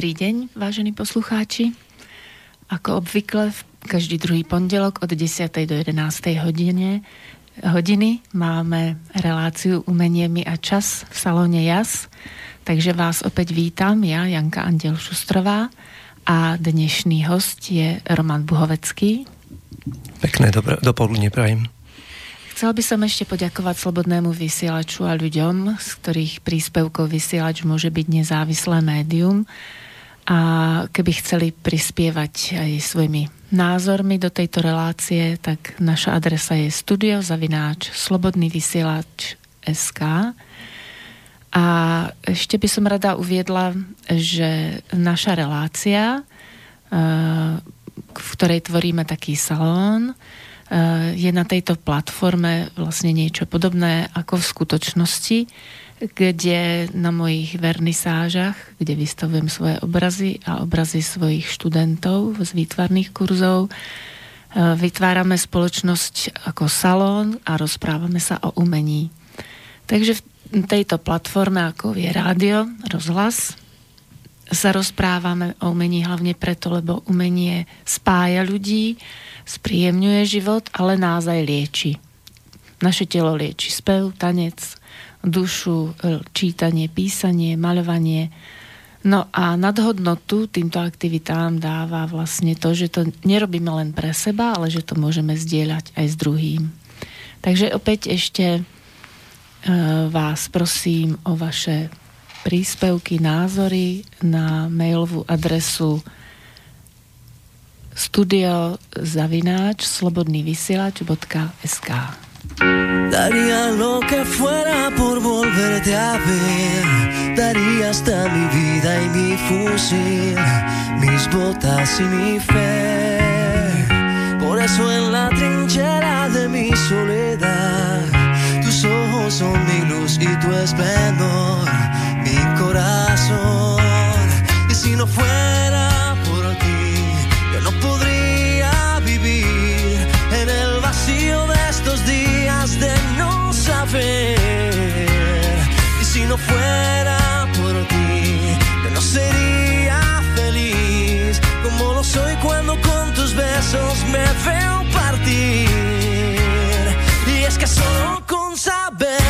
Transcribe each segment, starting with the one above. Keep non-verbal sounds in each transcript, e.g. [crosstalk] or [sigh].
Dobrý deň, vážení poslucháči. Ako obvykle, každý druhý pondelok od 10. do 11. hodine, hodiny máme reláciu Umenie mi a čas v salóne JAS. Takže vás opäť vítam, ja, Janka Andel Šustrová a dnešný host je Roman Buhovecký. Pekné dobro, dopoludne prajem. Chcel by som ešte poďakovať Slobodnému vysielaču a ľuďom, z ktorých príspevkov vysielač môže byť nezávislé médium. A keby chceli prispievať aj svojimi názormi do tejto relácie, tak naša adresa je studiozavináč slobodný vysielač SK. A ešte by som rada uviedla, že naša relácia, eh, v ktorej tvoríme taký salón, Eh, je na tejto platforme vlastne niečo podobné ako v skutočnosti, kde na mojich vernisážach, kde vystavujem svoje obrazy a obrazy svojich študentov z výtvarných kurzov, eh, vytvárame spoločnosť ako salón a rozprávame sa o umení. Takže v tejto platforme, ako je rádio, rozhlas, sa rozprávame o umení hlavne preto, lebo umenie spája ľudí, spríjemňuje život, ale nás aj lieči. Naše telo lieči spev, tanec, dušu, e, čítanie, písanie, maľovanie. No a nadhodnotu týmto aktivitám dáva vlastne to, že to nerobíme len pre seba, ale že to môžeme zdieľať aj s druhým. Takže opäť ešte e, vás prosím o vaše príspevky, názory na mailovú adresu studio zavináč slobodnývysielač.sk Daría lo que fuera por volverte a ver. Daría hasta mi vida y mi fusil, mis botas y mi fe. Por eso en la trinchera de mi soledad, tus ojos son mi luz y tu esplendor, mi corazón. Y si no fuera no podría Y si no fuera por ti, yo no sería feliz como lo soy cuando con tus besos me veo partir. Y es que solo con saber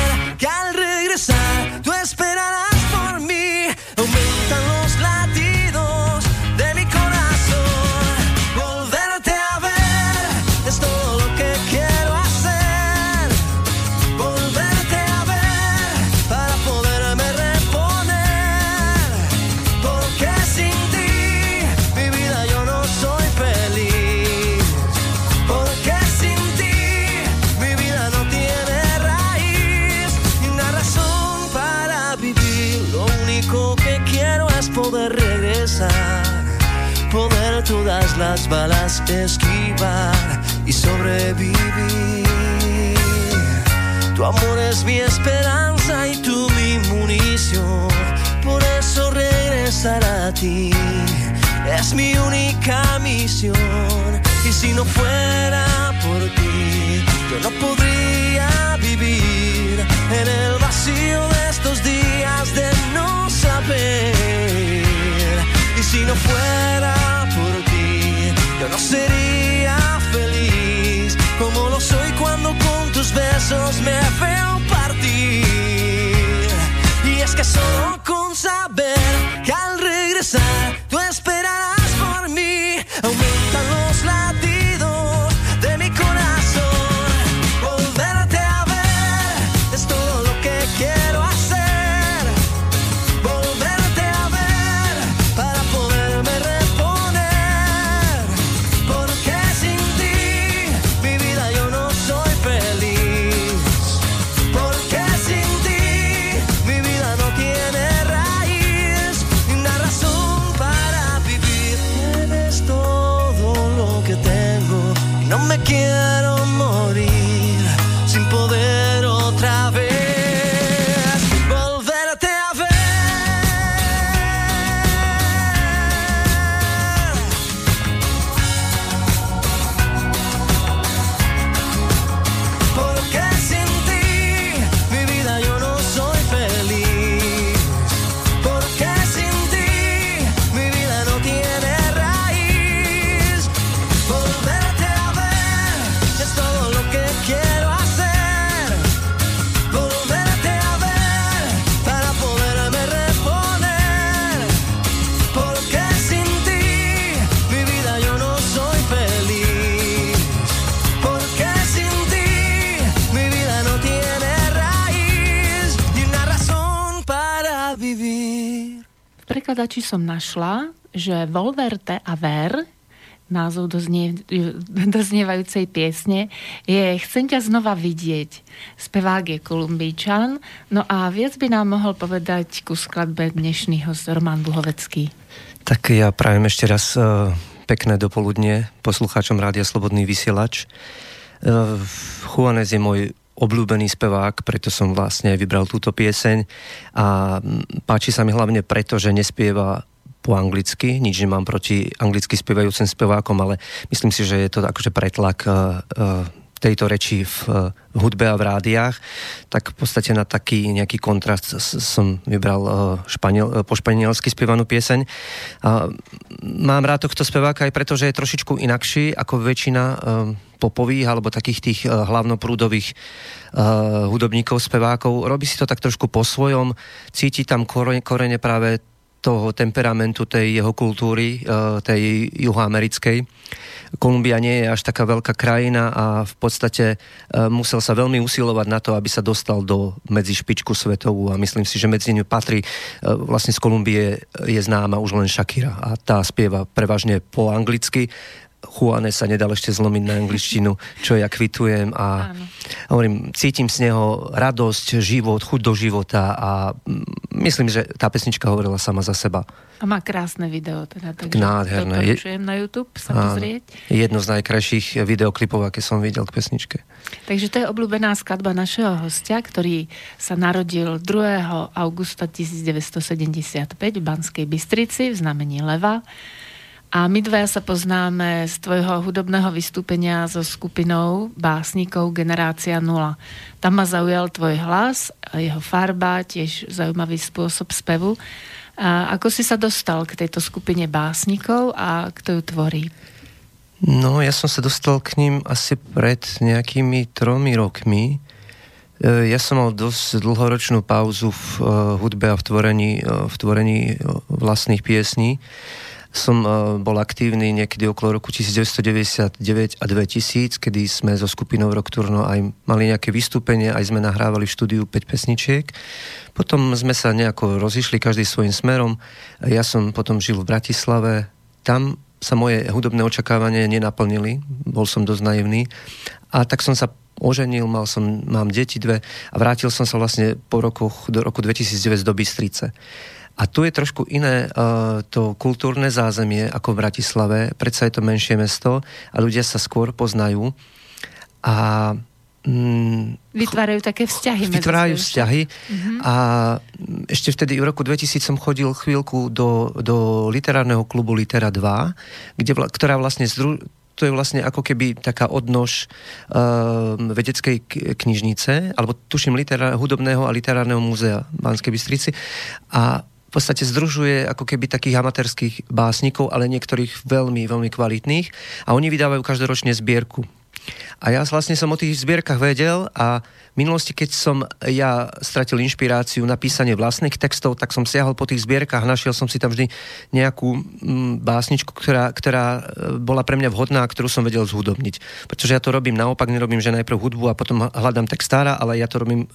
si no fuera por ti, yo no podría vivir en el vacío de estos días de no saber. Y si no fuera yo no sería feliz como lo soy cuando con tus besos me prekladači som našla, že Volverte a Ver názov doznie, [laughs] doznievajúcej piesne je Chcem ťa znova vidieť. Spevák je Kolumbíčan. No a viac by nám mohol povedať ku skladbe dnešný host Roman Buhovecký. Tak ja prajem ešte raz uh, pekné dopoludne poslucháčom Rádia Slobodný vysielač. Uh, Juanes je môj obľúbený spevák, preto som vlastne vybral túto pieseň. A páči sa mi hlavne preto, že nespieva po anglicky, nič nemám proti anglicky spievajúcim spevákom, ale myslím si, že je to akože pretlak uh, tejto reči v, v hudbe a v rádiách, tak v podstate na taký nejaký kontrast som vybral španiel, po španielsky spievanú pieseň. Mám rád tohto speváka aj preto, že je trošičku inakší ako väčšina popových alebo takých tých hlavnoprúdových hudobníkov, spevákov. Robí si to tak trošku po svojom, cíti tam korene práve toho temperamentu tej jeho kultúry, e, tej juhoamerickej. Kolumbia nie je až taká veľká krajina a v podstate e, musel sa veľmi usilovať na to, aby sa dostal do medzi špičku svetovú a myslím si, že medzi ňu patrí e, vlastne z Kolumbie je známa už len Shakira a tá spieva prevažne po anglicky Juane sa nedal ešte zlomiť na angličtinu, čo ja kvitujem a Áno. hovorím, cítim z neho radosť, život, chuť do života a mm, myslím, že tá pesnička hovorila sama za seba. A má krásne video, teda, takže Nádherné. doporučujem na YouTube sa pozrieť. Jedno z najkrajších videoklipov, aké som videl k pesničke. Takže to je obľúbená skladba našeho hostia, ktorý sa narodil 2. augusta 1975 v Banskej Bystrici v znamení Leva. A my dvaja sa poznáme z tvojho hudobného vystúpenia so skupinou básnikov Generácia 0. Tam ma zaujal tvoj hlas, jeho farba, tiež zaujímavý spôsob spevu. A ako si sa dostal k tejto skupine básnikov a kto ju tvorí? No, ja som sa dostal k ním asi pred nejakými tromi rokmi. E, ja som mal dosť dlhoročnú pauzu v e, hudbe a v tvorení, e, v tvorení vlastných piesní som uh, bol aktívny niekedy okolo roku 1999 a 2000, kedy sme so skupinou Rockturno aj mali nejaké vystúpenie, aj sme nahrávali v štúdiu 5 pesničiek. Potom sme sa nejako rozišli každý svojim smerom. Ja som potom žil v Bratislave. Tam sa moje hudobné očakávanie nenaplnili. Bol som dosť naivný. A tak som sa oženil, mal som, mám deti dve a vrátil som sa vlastne po rokoch do roku 2009 do Bystrice. A tu je trošku iné uh, to kultúrne zázemie ako v Bratislave. Predsa je to menšie mesto a ľudia sa skôr poznajú. A mm, Vytvárajú také vzťahy. Vytvárajú vzťahy uh-huh. a ešte vtedy v roku 2000 som chodil chvíľku do, do literárneho klubu Litera 2, kde, ktorá vlastne zdru, to je vlastne ako keby taká odnož uh, vedeckej knižnice, alebo tuším literá, hudobného a literárneho múzea v Banskej Bystrici. A v podstate združuje ako keby takých amatérských básnikov, ale niektorých veľmi, veľmi kvalitných a oni vydávajú každoročne zbierku. A ja vlastne som o tých zbierkach vedel a v minulosti, keď som ja stratil inšpiráciu na písanie vlastných textov, tak som siahol po tých zbierkach, našiel som si tam vždy nejakú mm, básničku, ktorá, ktorá e, bola pre mňa vhodná a ktorú som vedel zhudobniť. Pretože ja to robím naopak, nerobím, že najprv hudbu a potom hľadám textára, ale ja to robím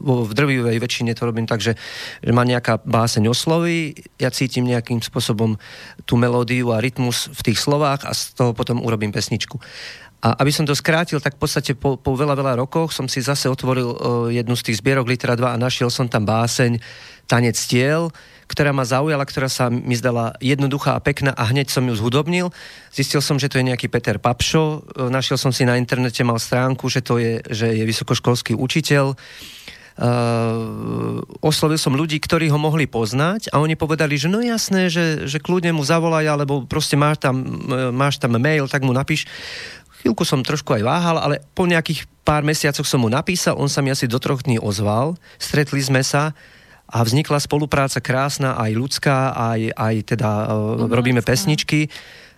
v drvivej väčšine to robím tak, že, že ma nejaká báseň osloví, ja cítim nejakým spôsobom tú melódiu a rytmus v tých slovách a z toho potom urobím pesničku. A aby som to skrátil, tak v podstate po, po veľa, veľa rokoch som si zase otvoril uh, jednu z tých zbierok Litera 2 a našiel som tam báseň Tanec tiel, ktorá ma zaujala, ktorá sa mi zdala jednoduchá a pekná a hneď som ju zhudobnil. Zistil som, že to je nejaký Peter Papšo, našiel som si na internete, mal stránku, že to je, že je vysokoškolský učiteľ oslovil som ľudí, ktorí ho mohli poznať a oni povedali, že no jasné, že, že kľudne mu zavolaj, alebo proste máš tam, e, máš tam mail, tak mu napíš. Chvíľku som trošku aj váhal, ale po nejakých pár mesiacoch som mu napísal, on sa mi asi do troch dní ozval, stretli sme sa a vznikla spolupráca krásna, aj ľudská, aj, aj teda uh, robíme pesničky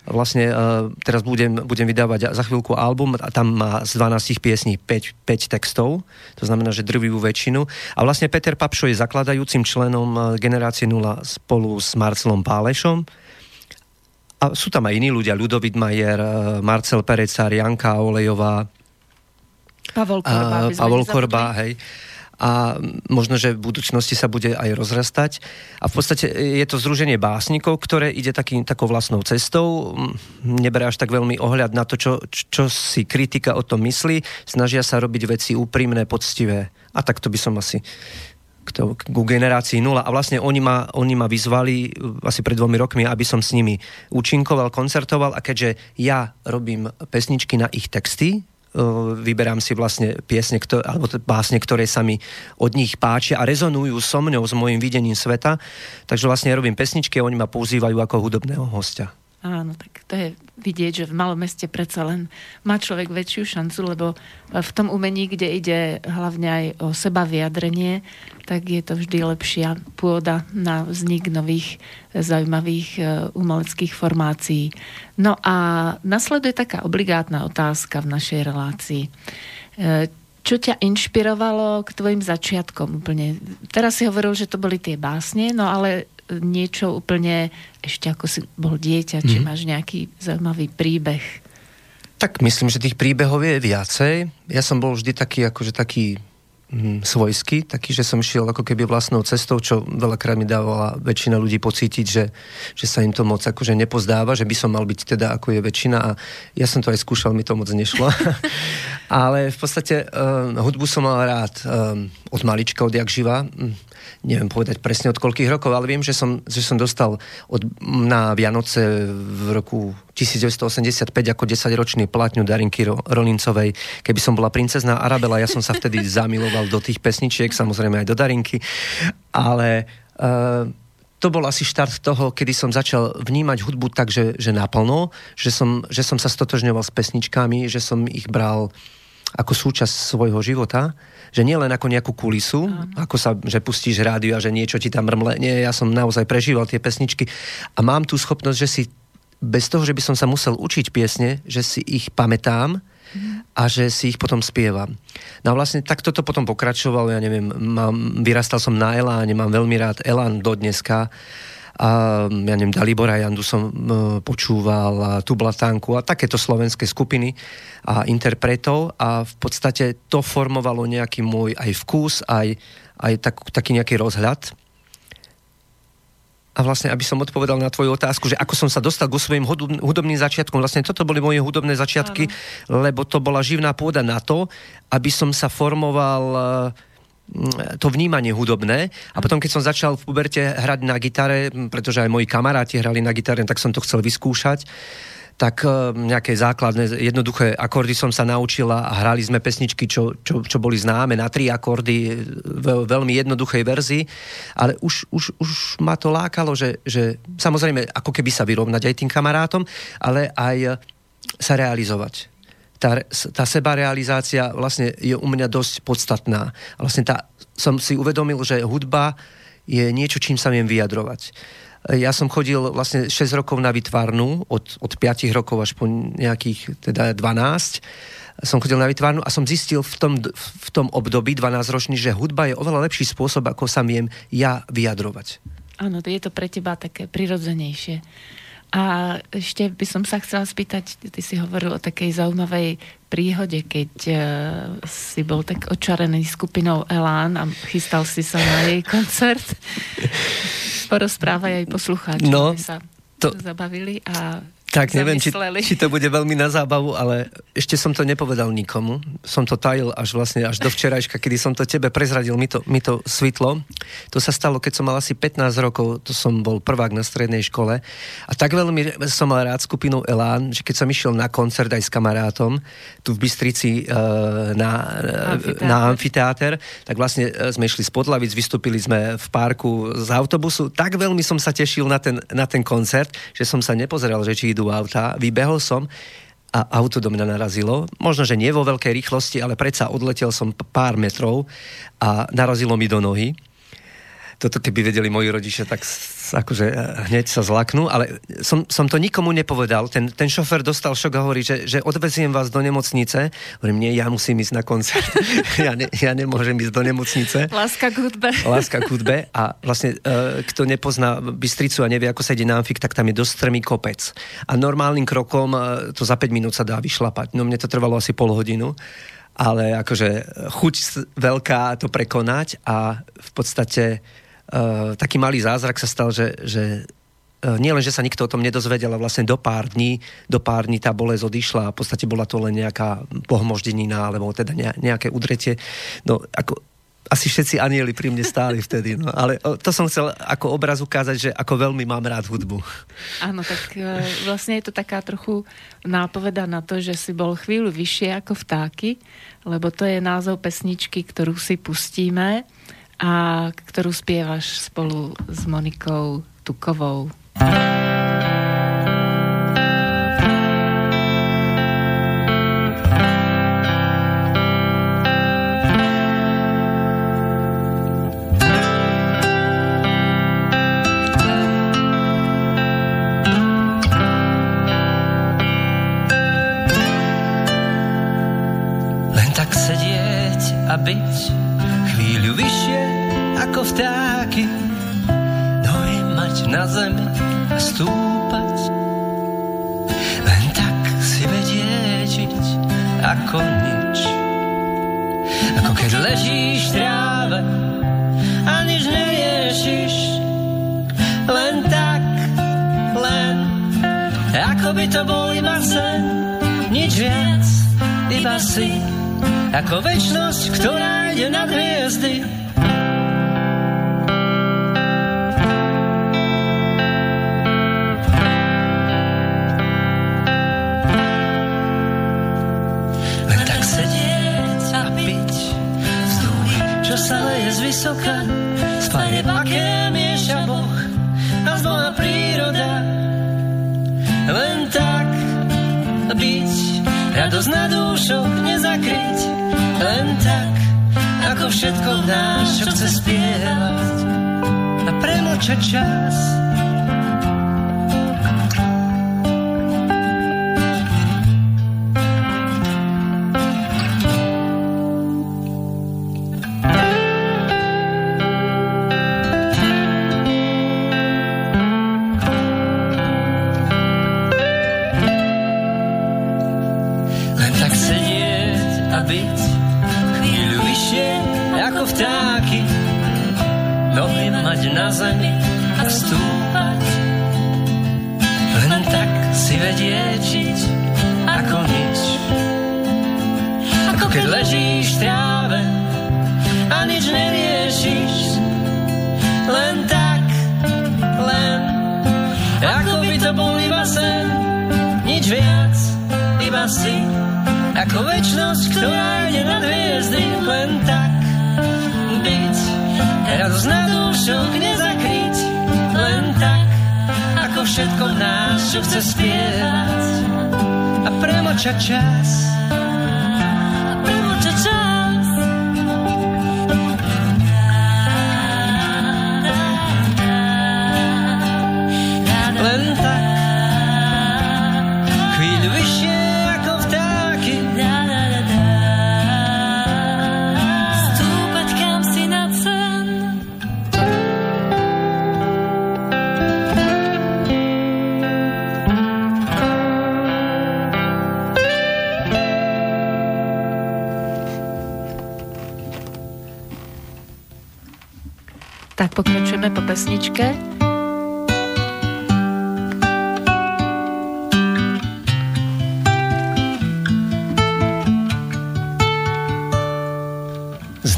vlastne uh, teraz budem, budem vydávať za chvíľku album a tam má z 12 piesní 5, 5 textov, to znamená, že drvivú väčšinu. A vlastne Peter Papšo je zakladajúcim členom uh, Generácie 0 spolu s Marcelom Pálešom. A sú tam aj iní ľudia, Ľudovit Majer, uh, Marcel Perecár, Janka Olejová, Pavol Korba, uh, Pavol Korba hej. A možno, že v budúcnosti sa bude aj rozrastať. A v podstate je to združenie básnikov, ktoré ide taký, takou vlastnou cestou, neberá až tak veľmi ohľad na to, čo, čo si kritika o tom myslí, snažia sa robiť veci úprimné, poctivé. A takto by som asi to, ku generácii nula. A vlastne oni ma, oni ma vyzvali asi pred dvomi rokmi, aby som s nimi účinkoval, koncertoval a keďže ja robím pesničky na ich texty, vyberám si vlastne piesne, ktor- alebo básne, ktoré sa mi od nich páčia a rezonujú so mňou, s mojim videním sveta. Takže vlastne robím pesničky a oni ma používajú ako hudobného hostia. Áno, tak to je vidieť, že v malom meste predsa len má človek väčšiu šancu, lebo v tom umení, kde ide hlavne aj o seba vyjadrenie, tak je to vždy lepšia pôda na vznik nových zaujímavých e, umeleckých formácií. No a nasleduje taká obligátna otázka v našej relácii. E, čo ťa inšpirovalo k tvojim začiatkom úplne? Teraz si hovoril, že to boli tie básne, no ale niečo úplne, ešte ako si bol dieťa, či mm. máš nejaký zaujímavý príbeh? Tak myslím, že tých príbehov je viacej. Ja som bol vždy taký, akože taký mm, svojský, taký, že som šiel ako keby vlastnou cestou, čo veľakrát mi dávala väčšina ľudí pocítiť, že, že sa im to moc akože nepozdáva, že by som mal byť teda ako je väčšina a ja som to aj skúšal, mi to moc nešlo. [laughs] Ale v podstate um, hudbu som mal rád um, od malička, odjak živa. Neviem povedať presne od koľkých rokov, ale viem, že som, že som dostal od, na Vianoce v roku 1985 ako 10-ročný platňu Darinky Rolincovej. Keby som bola princezná Arabela, ja som sa vtedy [laughs] zamiloval do tých pesničiek, samozrejme aj do Darinky, ale uh, to bol asi štart toho, kedy som začal vnímať hudbu tak, že, že naplno, že som, že som sa stotožňoval s pesničkami, že som ich bral ako súčasť svojho života že nie len ako nejakú kulisu, Aha. ako sa, že pustíš rádio a že niečo ti tam mrmle. Nie, ja som naozaj prežíval tie pesničky a mám tú schopnosť, že si bez toho, že by som sa musel učiť piesne, že si ich pamätám a že si ich potom spievam. No a vlastne tak toto potom pokračovalo, ja neviem, mám, vyrastal som na Eláne, mám veľmi rád Elán do dneska a ja neviem, Dalibora Jandu som počúval, a Tublatánku a takéto slovenské skupiny a interpretov a v podstate to formovalo nejaký môj aj vkus, aj, aj tak, taký nejaký rozhľad. A vlastne, aby som odpovedal na tvoju otázku, že ako som sa dostal ku svojim hudobným začiatkom, vlastne toto boli moje hudobné začiatky, Áno. lebo to bola živná pôda na to, aby som sa formoval uh, to vnímanie hudobné. A potom, keď som začal v puberte hrať na gitare, pretože aj moji kamaráti hrali na gitare, tak som to chcel vyskúšať, tak e, nejaké základné, jednoduché akordy som sa naučila a hrali sme pesničky, čo, čo, čo boli známe na tri akordy v veľmi jednoduchej verzii, ale už, už, už ma to lákalo, že, že samozrejme ako keby sa vyrovnať aj tým kamarátom, ale aj sa realizovať tá, tá sebarealizácia vlastne je u mňa dosť podstatná. Vlastne tá, som si uvedomil, že hudba je niečo, čím sa viem vyjadrovať. Ja som chodil vlastne 6 rokov na vytvárnu, od, od 5 rokov až po nejakých teda 12 som chodil na vytvárnu a som zistil v tom, v tom období 12 ročný, že hudba je oveľa lepší spôsob, ako sa viem ja vyjadrovať. Áno, je to pre teba také prirodzenejšie. A ešte by som sa chcela spýtať, ty si hovoril o takej zaujímavej príhode, keď uh, si bol tak očarený skupinou Elán a chystal si sa na jej koncert. [laughs] Porozprávaj aj poslucháči, no, sa to... zabavili a tak neviem, či, či to bude veľmi na zábavu, ale ešte som to nepovedal nikomu. Som to tajil až vlastne až do včerajška, kedy som to tebe prezradil, mi to, mi to svitlo. To sa stalo, keď som mal asi 15 rokov, to som bol prvák na strednej škole a tak veľmi som mal rád skupinu Elán, že keď som išiel na koncert aj s kamarátom tu v Bystrici uh, na, amfiteáter. na amfiteáter, tak vlastne e, sme išli z Podlavic, vystúpili sme v parku z autobusu. Tak veľmi som sa tešil na ten, na ten koncert, že som sa nepozeral, že či idú auta, vybehol som a auto do mňa narazilo. Možno, že nie vo veľkej rýchlosti, ale predsa odletel som pár metrov a narazilo mi do nohy toto keby vedeli moji rodičia, tak akože eh, hneď sa zlaknú, ale som, som to nikomu nepovedal. Ten, ten šofer dostal šok a hovorí, že, že odveziem vás do nemocnice. Hovorím, nie, ja musím ísť na koncert. [laughs] ja, ne, ja nemôžem ísť do nemocnice. Láska k hudbe. [laughs] Láska k hudbe a vlastne uh, kto nepozná Bystricu a nevie, ako sa ide na amfik, tak tam je dosť strmý kopec. A normálnym krokom uh, to za 5 minút sa dá vyšlapať. No mne to trvalo asi pol hodinu ale akože chuť veľká to prekonať a v podstate uh, taký malý zázrak sa stal, že, že uh, nie len, že sa nikto o tom nedozvedel, ale vlastne do pár dní, do pár dní tá bolesť odišla a v podstate bola to len nejaká pohmoždenina alebo teda nejaké udretie. No, ako, asi všetci anieli pri mne stáli vtedy. No. Ale to som chcel ako obraz ukázať, že ako veľmi mám rád hudbu. Áno, tak e, vlastne je to taká trochu nápoveda na to, že si bol chvíľu vyššie ako vtáky, lebo to je názov pesničky, ktorú si pustíme a ktorú spievaš spolu s Monikou Tukovou.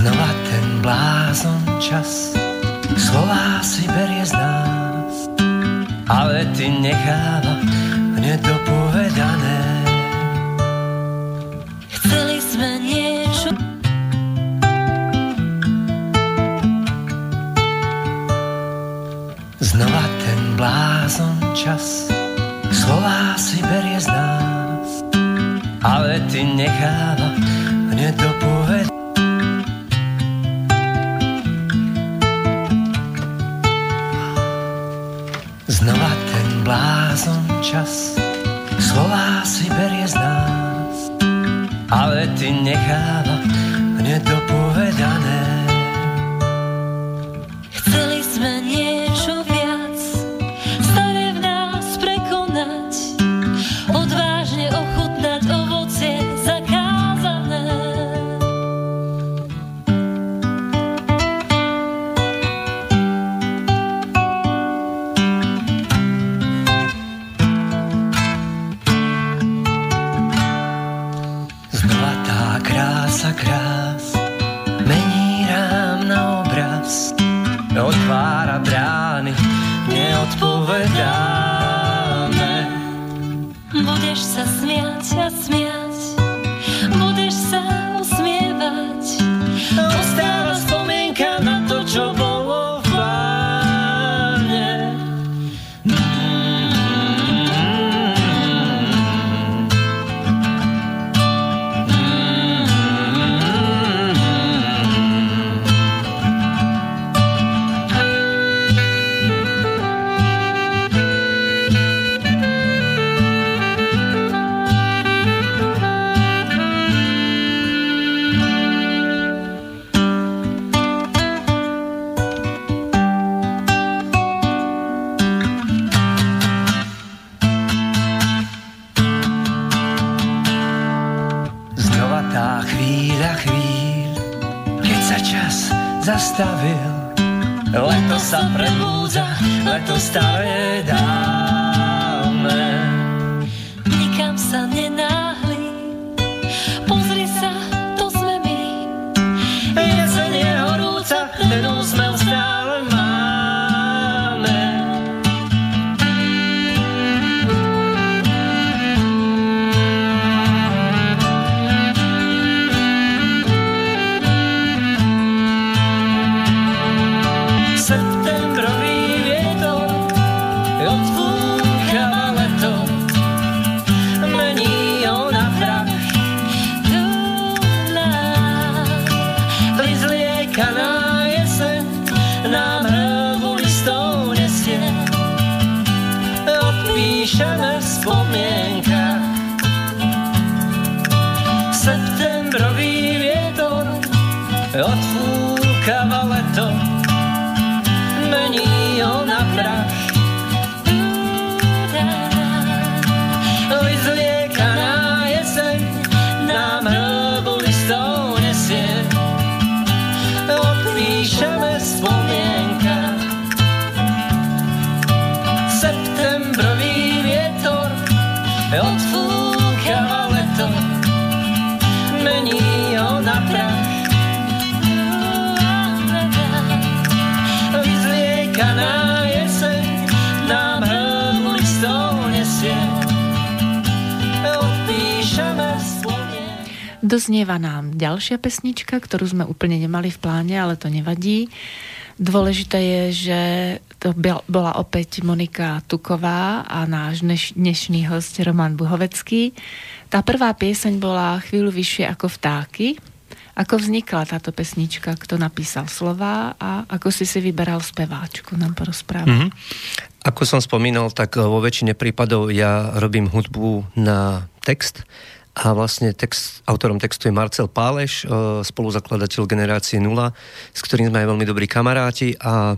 Znova ten blázon čas Slová si berie z nás. Ale ty necháva nedopovedané čas slová si berie z nás, ale ty necháva čas slová si berie z nás, ale ty necháva nedopovedané. Doznieva nám ďalšia pesnička, ktorú sme úplne nemali v pláne, ale to nevadí. Dôležité je, že to bola opäť Monika Tuková a náš dneš, dnešný host Roman Buhovecký. Tá prvá pieseň bola chvíľu vyššie ako vtáky. Ako vznikla táto pesnička? Kto napísal slova a ako si si vyberal speváčku? Nám porozpráva. Mhm. Ako som spomínal, tak vo väčšine prípadov ja robím hudbu na text a vlastne text, autorom textu je Marcel Páleš, e, spoluzakladateľ generácie 0, s ktorým sme aj veľmi dobrí kamaráti a e,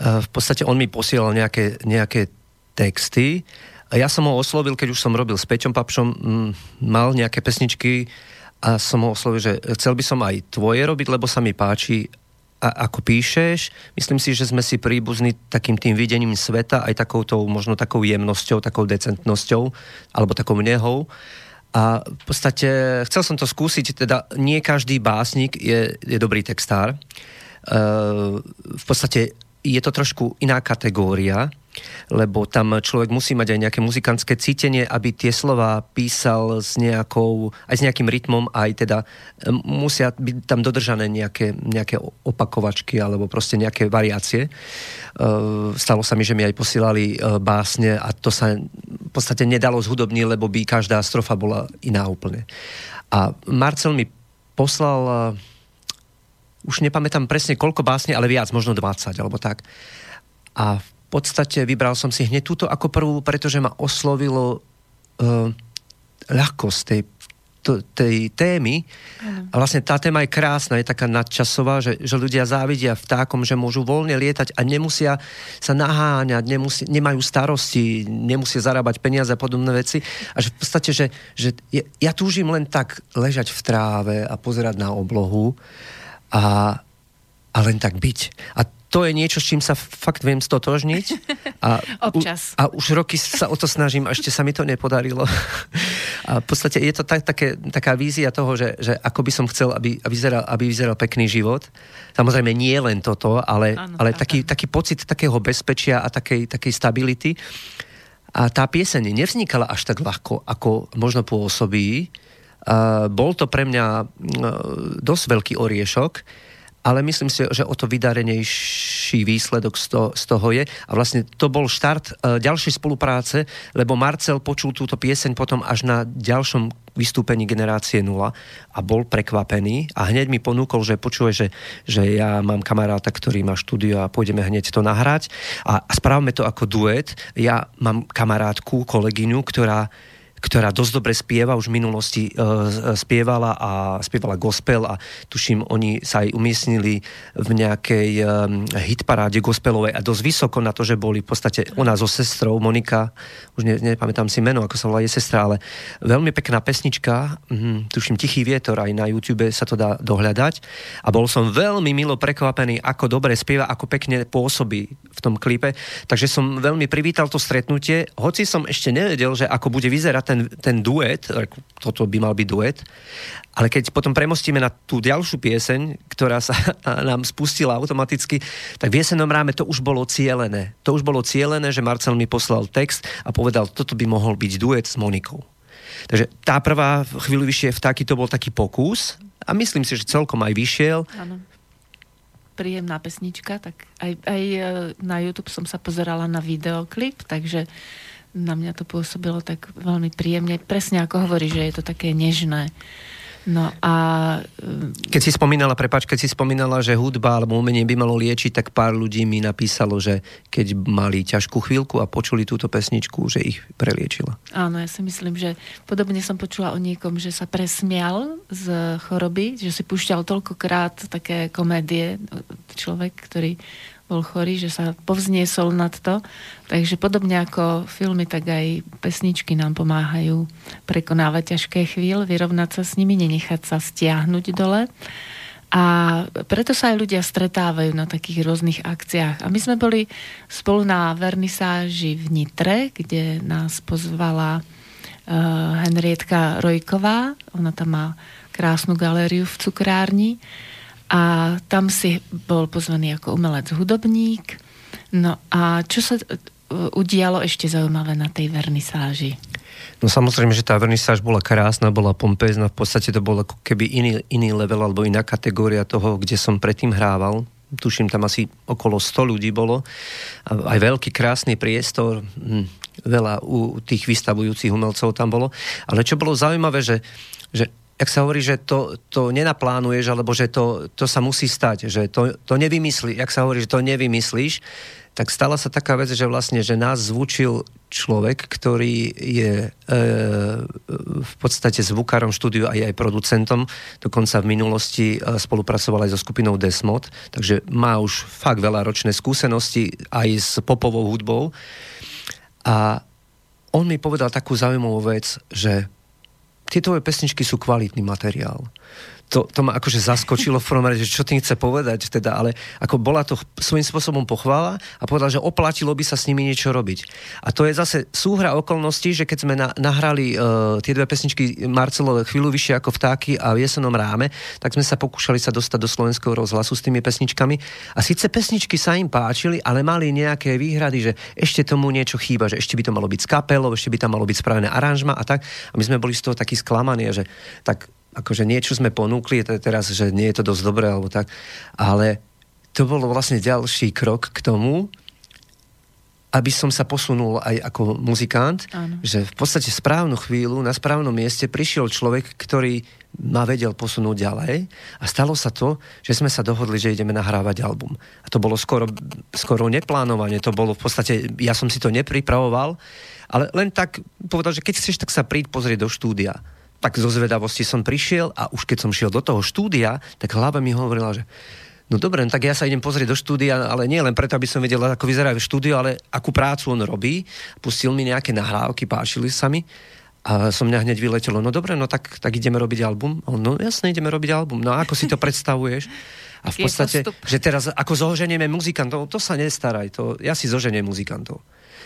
v podstate on mi posielal nejaké, nejaké texty a ja som ho oslovil, keď už som robil s Peťom Papšom, mal nejaké pesničky a som ho oslovil, že chcel by som aj tvoje robiť, lebo sa mi páči a ako píšeš, myslím si, že sme si príbuzní takým tým videním sveta, aj takouto, možno takou jemnosťou, takou decentnosťou, alebo takou nehou. A v podstate chcel som to skúsiť, teda nie každý básnik je, je dobrý textár. E, v podstate je to trošku iná kategória, lebo tam človek musí mať aj nejaké muzikantské cítenie, aby tie slova písal s nejakou, aj s nejakým rytmom, aj teda e, musia byť tam dodržané nejaké, nejaké opakovačky alebo proste nejaké variácie. E, stalo sa mi, že mi aj posielali e, básne a to sa v podstate nedalo zhudobniť, lebo by každá strofa bola iná úplne. A Marcel mi poslal už nepamätám presne koľko básne, ale viac, možno 20 alebo tak. A v podstate vybral som si hneď túto ako prvú, pretože ma oslovilo uh, ľahkosť tej, to, tej témy. A vlastne tá téma je krásna, je taká nadčasová, že, že ľudia závidia vtákom, že môžu voľne lietať a nemusia sa naháňať, nemusí, nemajú starosti, nemusia zarábať peniaze a podobné veci. A že v podstate, že, že ja túžim len tak ležať v tráve a pozerať na oblohu a, a len tak byť. A to je niečo, s čím sa fakt viem stotožniť. A, Občas. U, a už roky sa o to snažím a ešte sa mi to nepodarilo. A v podstate je to tak, také, taká vízia toho, že, že ako by som chcel, aby, aby, vyzeral, aby vyzeral pekný život. Samozrejme nie len toto, ale, Áno, ale taký, taký pocit takého bezpečia a takej, takej stability. A tá pieseň nevznikala až tak ľahko, ako možno pôsobí. Uh, bol to pre mňa uh, dosť veľký oriešok, ale myslím si, že o to vydarenejší výsledok z, to, z toho je. A vlastne to bol štart uh, ďalšej spolupráce, lebo Marcel počul túto pieseň potom až na ďalšom vystúpení Generácie 0 a bol prekvapený a hneď mi ponúkol, že počuje, že, že ja mám kamaráta, ktorý má štúdio a pôjdeme hneď to nahrať a, a správame to ako duet. Ja mám kamarátku, kolegyňu, ktorá ktorá dosť dobre spieva, už v minulosti uh, spievala a spievala gospel a tuším, oni sa aj umiestnili v nejakej um, hitparáde gospelovej a dosť vysoko na to, že boli v podstate ona so sestrou, Monika, už ne, nepamätám si meno, ako sa volá jej sestra, ale veľmi pekná pesnička, um, tuším Tichý vietor, aj na YouTube sa to dá dohľadať. A bol som veľmi milo prekvapený, ako dobre spieva, ako pekne pôsobí v tom klipe, takže som veľmi privítal to stretnutie, hoci som ešte nevedel, že ako bude vyzerať ten, ten duet, toto by mal byť duet, ale keď potom premostíme na tú ďalšiu pieseň, ktorá sa [laughs] nám spustila automaticky, tak v jesenom ráme to už bolo cielené. To už bolo cielené, že Marcel mi poslal text a povedal, toto by mohol byť duet s Monikou. Takže tá prvá chvíľu vyššie vtáky, to bol taký pokus a myslím si, že celkom aj vyšiel. Áno. Príjemná pesnička, tak aj, aj e, na YouTube som sa pozerala na videoklip, takže na mňa to pôsobilo tak veľmi príjemne. Presne ako hovorí, že je to také nežné. No a... e, Keď si spomínala, prepáč, keď si spomínala, že hudba alebo umenie by malo liečiť, tak pár ľudí mi napísalo, že keď mali ťažkú chvíľku a počuli túto pesničku, že ich preliečila. Áno, ja si myslím, že podobne som počula o niekom, že sa presmial z choroby, že si púšťal toľkokrát také komédie človek, ktorý bol chorý, že sa povzniesol nad to. Takže podobne ako filmy, tak aj pesničky nám pomáhajú prekonávať ťažké chvíľ, vyrovnať sa s nimi, nenechať sa stiahnuť dole. A preto sa aj ľudia stretávajú na takých rôznych akciách. A my sme boli spolu na vernisáži v Nitre, kde nás pozvala uh, Henrietka Rojková. Ona tam má krásnu galériu v cukrárni. A tam si bol pozvaný ako umelec hudobník. No a čo sa uh, udialo ešte zaujímavé na tej vernisáži? No samozrejme, že tá vernisáž bola krásna, bola pompézna, v podstate to bol ako keby iný, iný level alebo iná kategória toho, kde som predtým hrával. Tuším, tam asi okolo 100 ľudí bolo. Aj veľký, krásny priestor, hm, veľa u tých vystavujúcich umelcov tam bolo. Ale čo bolo zaujímavé, že, že jak sa hovorí, že to, to nenaplánuješ, alebo že to, to sa musí stať, že to, to nevymyslí, jak sa hovorí, že to nevymyslíš, tak stala sa taká vec, že vlastne, že nás zvučil človek, ktorý je e, v podstate zvukárom štúdiu aj aj producentom, dokonca v minulosti e, spolupracoval aj so skupinou Desmod, takže má už fakt veľa ročné skúsenosti aj s popovou hudbou. A on mi povedal takú zaujímavú vec, že tie tvoje pesničky sú kvalitný materiál. To, to ma akože zaskočilo v prvom rade, že čo tým chce povedať, teda, ale ako bola to svojím spôsobom pochvála a povedal, že oplatilo by sa s nimi niečo robiť. A to je zase súhra okolností, že keď sme na, nahrali uh, tie dve pesničky Marcelové chvíľu vyššie ako vtáky a v jesenom ráme, tak sme sa pokúšali sa dostať do slovenského rozhlasu s tými pesničkami. A síce pesničky sa im páčili, ale mali nejaké výhrady, že ešte tomu niečo chýba, že ešte by to malo byť s kapelou, ešte by tam malo byť spravené aranžma a tak. A my sme boli z toho takí sklamaní, že tak akože niečo sme ponúkli, teraz, že nie je to dosť dobré, alebo tak, ale to bolo vlastne ďalší krok k tomu, aby som sa posunul aj ako muzikant, Áno. že v podstate v správnu chvíľu, na správnom mieste prišiel človek, ktorý ma vedel posunúť ďalej a stalo sa to, že sme sa dohodli, že ideme nahrávať album. A to bolo skoro, skoro neplánovanie, to bolo v podstate, ja som si to nepripravoval, ale len tak povedal, že keď chceš, tak sa príď pozrieť do štúdia tak zo zvedavosti som prišiel a už keď som šiel do toho štúdia, tak hlava mi hovorila, že no dobre, no tak ja sa idem pozrieť do štúdia, ale nie len preto, aby som vedel, ako vyzerá štúdio, ale akú prácu on robí. Pustil mi nejaké nahrávky, páčili sa mi. A som mňa hneď vyletelo, no dobre, no tak, tak ideme robiť album. On, no jasne, ideme robiť album. No a ako si to predstavuješ? A v podstate, že teraz ako zoženieme muzikantov, to sa nestaraj. To, ja si zoženiem muzikantov.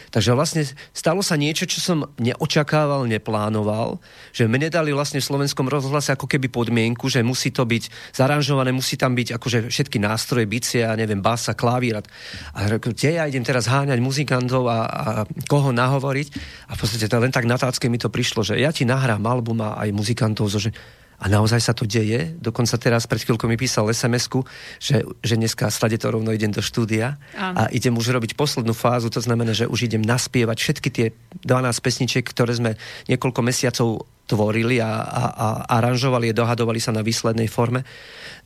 Takže vlastne stalo sa niečo, čo som neočakával, neplánoval, že mne dali vlastne v slovenskom rozhlase ako keby podmienku, že musí to byť zaranžované, musí tam byť akože všetky nástroje, bicie, a neviem, basa, klavír. A kde ja idem teraz háňať muzikantov a, a koho nahovoriť? A v podstate to len tak na mi to prišlo, že ja ti nahrám album a aj muzikantov, že a naozaj sa to deje. Dokonca teraz pred chvíľkou mi písal sms že, že dneska slade to rovno idem do štúdia Áno. a idem už robiť poslednú fázu, to znamená, že už idem naspievať všetky tie 12 pesničiek, ktoré sme niekoľko mesiacov tvorili a, a, a aranžovali a dohadovali sa na výslednej forme.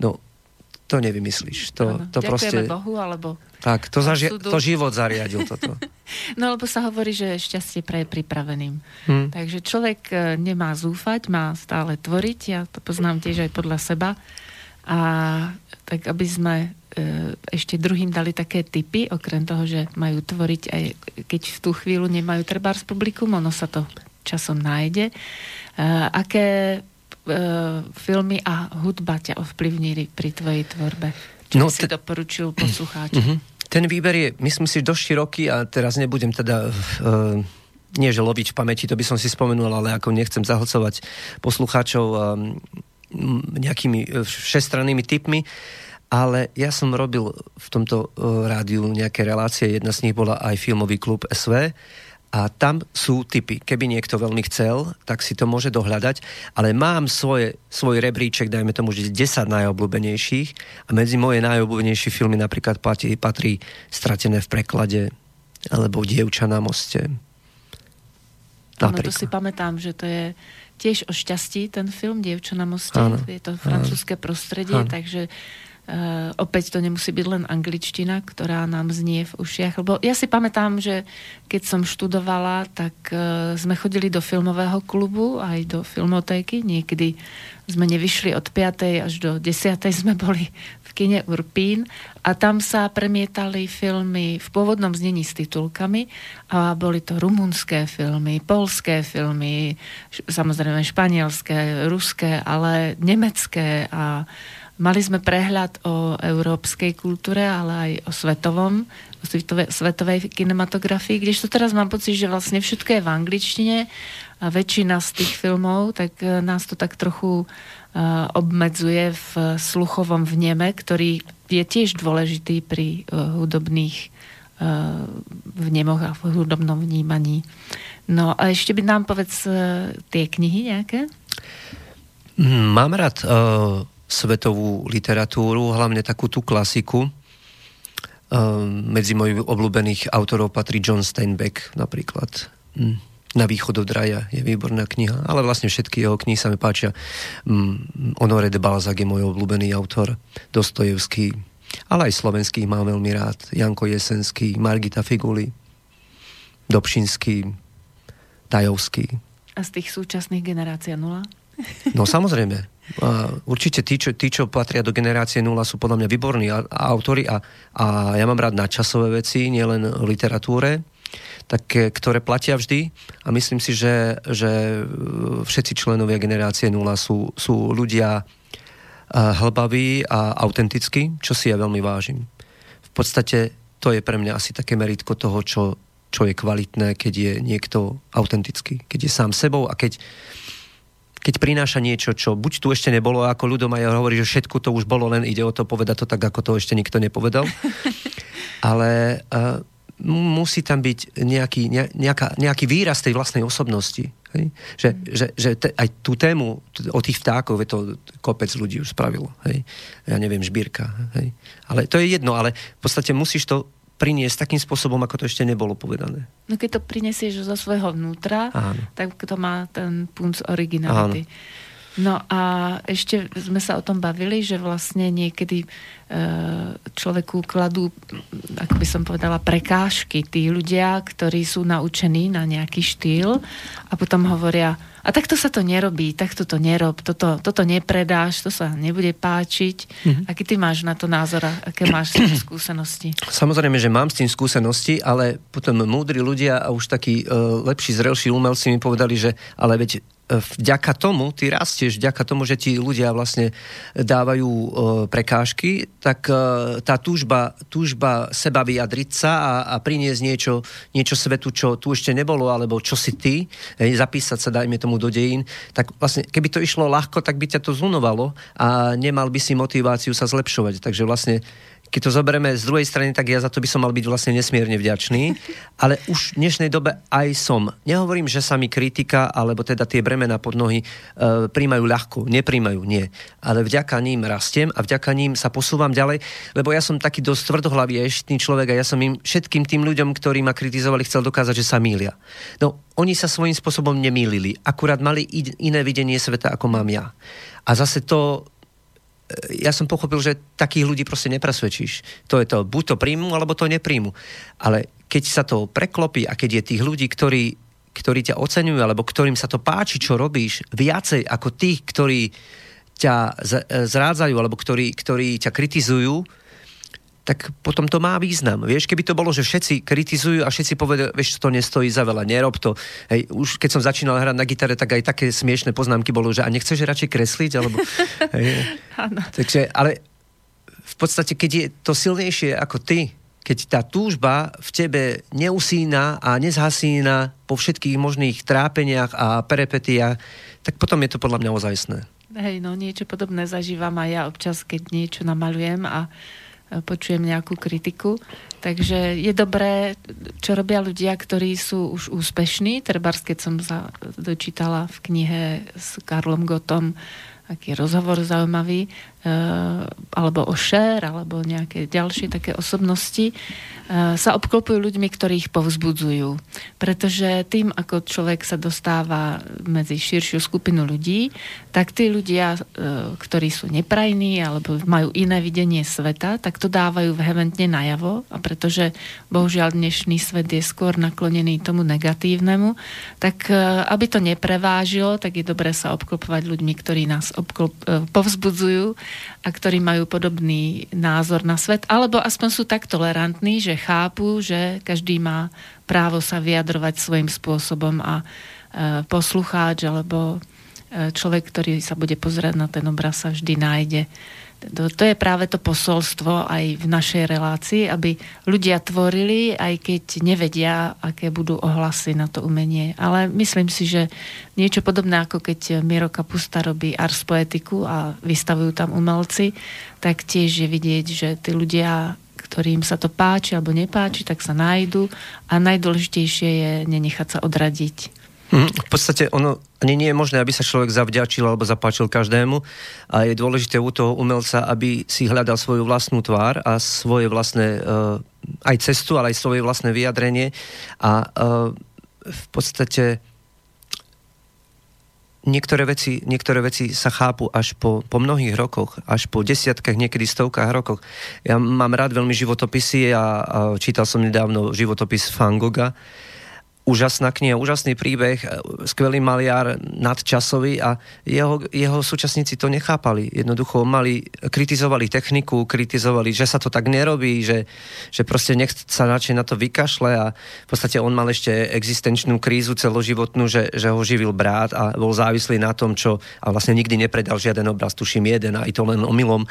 No, to nevymyslíš. To, to proste... Bohu, alebo... Tak, to, zaži- to život zariadil toto. [laughs] no, lebo sa hovorí, že šťastie pre pripraveným. Hmm. Takže človek e, nemá zúfať, má stále tvoriť. Ja to poznám tiež aj podľa seba. A tak, aby sme e, ešte druhým dali také typy, okrem toho, že majú tvoriť aj keď v tú chvíľu nemajú trebárs publikum, ono sa to časom nájde. E, aké filmy a hudba ťa ovplyvnili pri tvojej tvorbe? Čo no, si te... doporučil poslucháčom? Uh-huh. Ten výber je, myslím si, dosť široký a teraz nebudem teda... Uh, nie, že loviť v pamäti, to by som si spomenul, ale ako nechcem zahlcovať poslucháčov um, nejakými e, všestrannými typmi, ale ja som robil v tomto uh, rádiu nejaké relácie, jedna z nich bola aj filmový klub SV a tam sú typy. Keby niekto veľmi chcel, tak si to môže dohľadať, ale mám svoje, svoj rebríček, dajme tomu, že 10 najobľúbenejších a medzi moje najobľúbenejšie filmy napríklad patrí, patrí Stratené v preklade alebo Dievča na moste. Áno, to si pamätám, že to je tiež o šťastí ten film Dievča na moste. Áno, je to francúzske prostredie, áno. takže Uh, opäť to nemusí byť len angličtina, ktorá nám znie v ušiach. Lebo ja si pamätám, že keď som študovala, tak uh, sme chodili do filmového klubu, aj do filmotéky. Niekedy sme nevyšli od 5. až do 10. sme boli v kine Urpín a tam sa premietali filmy v pôvodnom znení s titulkami a boli to rumunské filmy, polské filmy, samozrejme španielské, ruské, ale nemecké a Mali sme prehľad o európskej kultúre, ale aj o svetovom, o svetovej, svetovej kinematografii, kdežto teraz mám pocit, že vlastne všetko je v angličtine a väčšina z tých filmov, tak e, nás to tak trochu uh, obmedzuje v sluchovom vneme, ktorý je tiež dôležitý pri uh, hudobných uh, vnemoch a v hudobnom vnímaní. No a ešte by nám povedz tie knihy nejaké? Mám rád uh, svetovú literatúru, hlavne takú tú klasiku. Ehm, medzi mojich obľúbených autorov patrí John Steinbeck napríklad. Hm. Na východ od raja je výborná kniha, ale vlastne všetky jeho knihy sa mi páčia. Hm, Honoré de Balzac je môj obľúbený autor, Dostojevský, ale aj slovenských mám veľmi rád. Janko Jesenský, Margita Figuli, Dobšinský, Tajovský. A z tých súčasných generácia nula? No samozrejme. Určite tí čo, tí, čo patria do generácie 0, sú podľa mňa výborní autory a, a ja mám rád nadčasové veci, nielen literatúre, tak, ktoré platia vždy a myslím si, že, že všetci členovia generácie 0 sú, sú ľudia hlbaví a autentickí, čo si ja veľmi vážim. V podstate to je pre mňa asi také meritko toho, čo, čo je kvalitné, keď je niekto autentický, keď je sám sebou a keď, keď prináša niečo, čo buď tu ešte nebolo, ako ľudom aj hovorí, že všetko to už bolo, len ide o to povedať to tak, ako to ešte nikto nepovedal. [laughs] Ale uh, musí tam byť nejaký, nejaká, nejaký výraz tej vlastnej osobnosti. Hej? Že, mm. že, že te, aj tú tému o tých vtákov je to kopec ľudí už spravilo. Hej? Ja neviem, žbírka. Hej? Ale to je jedno, ale v podstate musíš to priniesť takým spôsobom, ako to ešte nebolo povedané. No keď to prinesieš zo svojho vnútra, Áno. tak to má ten punc originality. Áno. No a ešte sme sa o tom bavili, že vlastne niekedy e, človeku kladú, ako by som povedala, prekážky tí ľudia, ktorí sú naučení na nejaký štýl a potom hovoria, a takto sa to nerobí, takto to nerob, toto, toto nepredáš, to sa nebude páčiť. Mm-hmm. Aký ty máš na to názor, aké máš s tým [clears throat] skúsenosti? Samozrejme, že mám s tým skúsenosti, ale potom múdri ľudia a už takí uh, lepší, zrelší umelci mi povedali, že ale veď vďaka tomu, ty rastieš, vďaka tomu, že ti ľudia vlastne dávajú e, prekážky, tak e, tá túžba, túžba seba vyjadriť sa a, a priniesť niečo, niečo svetu, čo tu ešte nebolo, alebo čo si ty, zapísať sa, dajme tomu do dejín, tak vlastne, keby to išlo ľahko, tak by ťa to zunovalo a nemal by si motiváciu sa zlepšovať. Takže vlastne keď to zoberieme z druhej strany, tak ja za to by som mal byť vlastne nesmierne vďačný. Ale už v dnešnej dobe aj som. Nehovorím, že sa mi kritika, alebo teda tie bremena pod nohy e, príjmajú ľahko. Nepríjmajú, nie. Ale vďaka ním rastiem a vďaka ním sa posúvam ďalej, lebo ja som taký dosť tvrdohlavý eštný človek a ja som im všetkým tým ľuďom, ktorí ma kritizovali, chcel dokázať, že sa mýlia. No, oni sa svojím spôsobom nemýlili. Akurát mali iné videnie sveta, ako mám ja. A zase to ja som pochopil, že takých ľudí proste nepresvedčíš. To je to, buď to príjmu, alebo to nepríjmu. Ale keď sa to preklopí a keď je tých ľudí, ktorí, ktorí ťa oceňujú, alebo ktorým sa to páči, čo robíš, viacej ako tých, ktorí ťa zrádzajú, alebo ktorí, ktorí ťa kritizujú, tak potom to má význam. Vieš, keby to bolo, že všetci kritizujú a všetci povedia, vieš, to nestojí za veľa, nerob to. Hej, už keď som začínal hrať na gitare, tak aj také smiešne poznámky bolo, že a nechceš radšej kresliť? Alebo, [laughs] hej. Takže, ale v podstate, keď je to silnejšie ako ty, keď tá túžba v tebe neusína a nezhasína po všetkých možných trápeniach a perepetiach, tak potom je to podľa mňa ozajstné. Hej, no niečo podobné zažívam aj ja občas, keď niečo namalujem a počujem nejakú kritiku. Takže je dobré, čo robia ľudia, ktorí sú už úspešní. Trebárs, keď som sa dočítala v knihe s Karlom Gotom, aký rozhovor zaujímavý, alebo o Cher, alebo nejaké ďalšie také osobnosti, eh, sa obklopujú ľuďmi, ktorí ich povzbudzujú. Pretože tým, ako človek sa dostáva medzi širšiu skupinu ľudí, tak tí ľudia, eh, ktorí sú neprajní alebo majú iné videnie sveta, tak to dávajú vehementne najavo a pretože bohužiaľ dnešný svet je skôr naklonený tomu negatívnemu, tak aby to neprevážilo, tak je dobré sa obklopovať ľuďmi, ktorí nás obklop, povzbudzujú a ktorí majú podobný názor na svet, alebo aspoň sú tak tolerantní, že chápu, že každý má právo sa vyjadrovať svojim spôsobom a e, poslucháč alebo e, človek, ktorý sa bude pozerať na ten obraz, sa vždy nájde to, to je práve to posolstvo aj v našej relácii, aby ľudia tvorili, aj keď nevedia, aké budú ohlasy na to umenie. Ale myslím si, že niečo podobné, ako keď Miro Kapusta robí ars poetiku a vystavujú tam umelci, tak tiež je vidieť, že tí ľudia ktorým sa to páči alebo nepáči, tak sa nájdu a najdôležitejšie je nenechať sa odradiť. Mhm. V podstate ono ani nie je možné, aby sa človek zavďačil alebo zapáčil každému a je dôležité u toho umelca, aby si hľadal svoju vlastnú tvár a svoje vlastné uh, aj cestu, ale aj svoje vlastné vyjadrenie a uh, v podstate niektoré veci, niektoré veci sa chápu až po, po mnohých rokoch, až po desiatkách, niekedy stovkách rokoch. Ja mám rád veľmi životopisy a, a čítal som nedávno životopis Van Gogha, úžasná kniha, úžasný príbeh, e, skvelý maliar, nadčasový a jeho, jeho súčasníci to nechápali. Jednoducho mali, kritizovali techniku, kritizovali, že sa to tak nerobí, že, že proste nech sa radšej na to vykašle a v podstate on mal ešte existenčnú krízu celoživotnú, že, že ho živil brát a bol závislý na tom, čo a vlastne nikdy nepredal žiaden obraz, tuším jeden a i to len omylom.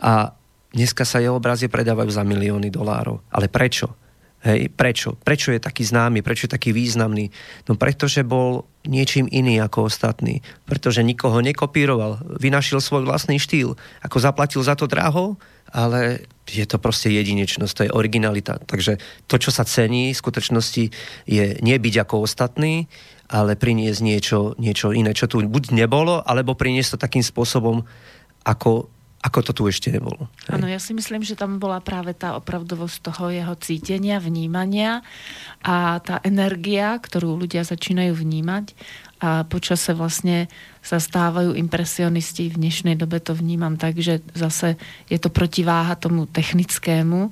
A dneska sa jeho obrazy predávajú za milióny dolárov. Ale prečo? Hej, prečo? Prečo je taký známy? Prečo je taký významný? No pretože bol niečím iný ako ostatní. Pretože nikoho nekopíroval. Vynašil svoj vlastný štýl. Ako zaplatil za to draho, ale je to proste jedinečnosť, to je originalita. Takže to, čo sa cení v skutočnosti, je nebyť ako ostatný, ale priniesť niečo, niečo iné, čo tu buď nebolo, alebo priniesť to takým spôsobom, ako ako to tu ešte nebolo. Áno, ja si myslím, že tam bola práve tá opravdovosť toho jeho cítenia, vnímania a tá energia, ktorú ľudia začínajú vnímať a počase vlastne sa stávajú impresionisti. V dnešnej dobe to vnímam tak, že zase je to protiváha tomu technickému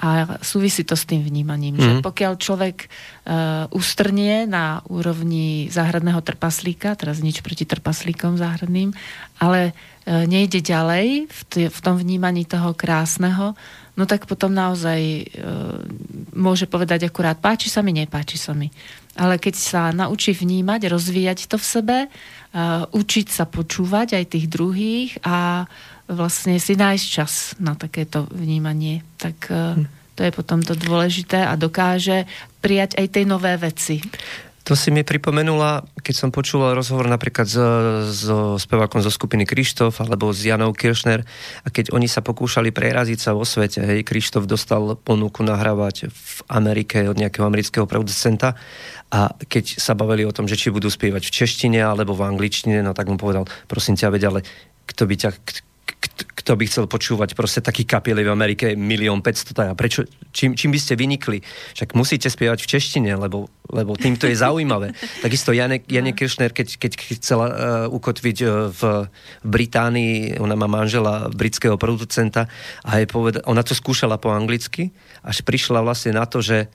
a súvisí to s tým vnímaním, mm. že mhm. pokiaľ človek uh, ustrnie na úrovni záhradného trpaslíka, teraz nič proti trpaslíkom záhradným, ale uh, nejde ďalej v, t- v tom vnímaní toho krásneho, no tak potom naozaj uh, môže povedať akurát páči sa mi, nepáči sa mi. Ale keď sa naučí vnímať, rozvíjať to v sebe, uh, učiť sa počúvať aj tých druhých a vlastne si nájsť čas na takéto vnímanie, tak uh, to je potom to dôležité a dokáže prijať aj tej nové veci. To si mi pripomenula, keď som počúval rozhovor napríklad so, so spevákom zo skupiny Krištof alebo s Janou Kiršner a keď oni sa pokúšali preraziť sa vo svete, hej, Krištof dostal ponuku nahrávať v Amerike od nejakého amerického producenta a keď sa bavili o tom, že či budú spievať v češtine alebo v angličtine, no tak mu povedal, prosím ťa, veď ale kto by ťa, kto by chcel počúvať proste taký kapiely v Amerike milión 500, tak a prečo, čím, čím by ste vynikli? Však musíte spievať v češtine, lebo, lebo týmto je zaujímavé. [laughs] Takisto Jane, Jane Kiršner, keď, keď chcela uh, ukotviť uh, v, v Británii, ona má manžela britského producenta a je poveda, ona to skúšala po anglicky, až prišla vlastne na to, že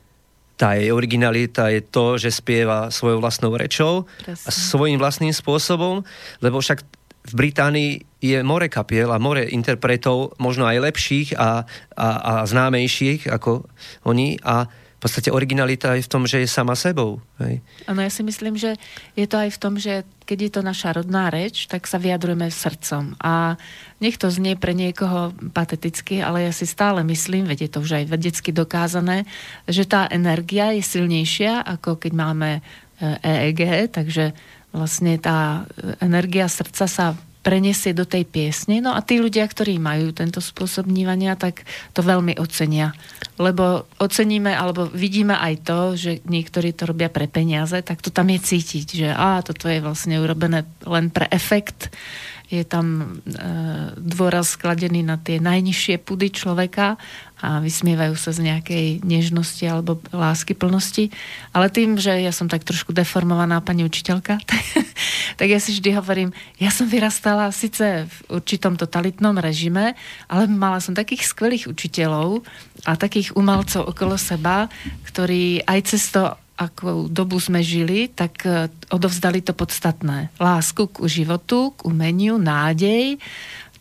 tá jej originalita je to, že spieva svojou vlastnou rečou Presne. a svojím vlastným spôsobom, lebo však v Británii je more kapiel a more interpretov, možno aj lepších a, a, a známejších ako oni a v podstate originalita je v tom, že je sama sebou. Áno, ja si myslím, že je to aj v tom, že keď je to naša rodná reč, tak sa vyjadrujeme srdcom. A nech to znie pre niekoho pateticky, ale ja si stále myslím, veď je to už aj vedecky dokázané, že tá energia je silnejšia, ako keď máme EEG, e takže vlastne tá energia srdca sa preniesie do tej piesne. No a tí ľudia, ktorí majú tento spôsob vnívania, tak to veľmi ocenia. Lebo oceníme, alebo vidíme aj to, že niektorí to robia pre peniaze, tak to tam je cítiť, že á, toto je vlastne urobené len pre efekt je tam e, dôraz skladený na tie najnižšie pudy človeka a vysmievajú sa z nejakej nežnosti alebo lásky plnosti. Ale tým, že ja som tak trošku deformovaná pani učiteľka, [laughs] tak ja si vždy hovorím, ja som vyrastala síce v určitom totalitnom režime, ale mala som takých skvelých učiteľov a takých umelcov okolo seba, ktorí aj cez to akú dobu sme žili, tak e, odovzdali to podstatné. Lásku k životu, k umeniu, nádej.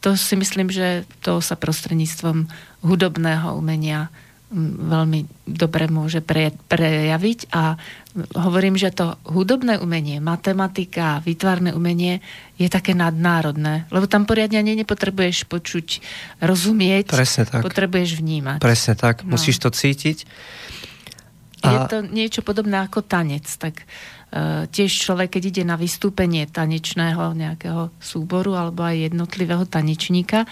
To si myslím, že to sa prostredníctvom hudobného umenia veľmi dobre môže pre, prejaviť a hovorím, že to hudobné umenie, matematika, výtvarné umenie je také nadnárodné, lebo tam poriadne ani nepotrebuješ počuť, rozumieť, Presne tak. potrebuješ vnímať. Presne tak, no. musíš to cítiť a... Je to niečo podobné ako tanec, tak uh, tiež človek, keď ide na vystúpenie tanečného nejakého súboru alebo aj jednotlivého tanečníka,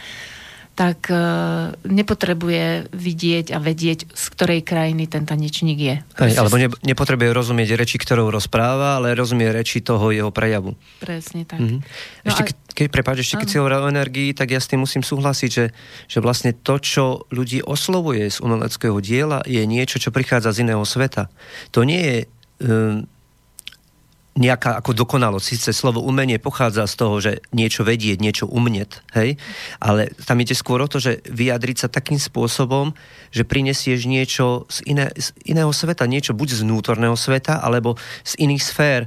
tak uh, nepotrebuje vidieť a vedieť, z ktorej krajiny ten tanečník je. Hej, alebo ne, nepotrebuje rozumieť reči, ktorou rozpráva, ale rozumie reči toho jeho prejavu. Presne tak. Mm-hmm. No ešte, a... keď, keď, prepáč, ešte keď si hovoril o energii, tak ja s tým musím súhlasiť, že, že vlastne to, čo ľudí oslovuje z umeleckého diela, je niečo, čo prichádza z iného sveta. To nie je um, nejaká ako dokonalosť. Sice slovo umenie pochádza z toho, že niečo vedieť, niečo umnieť, hej? Ale tam ide skôr o to, že vyjadriť sa takým spôsobom, že prinesieš niečo z, iné, z iného sveta, niečo buď z vnútorného sveta, alebo z iných sfér.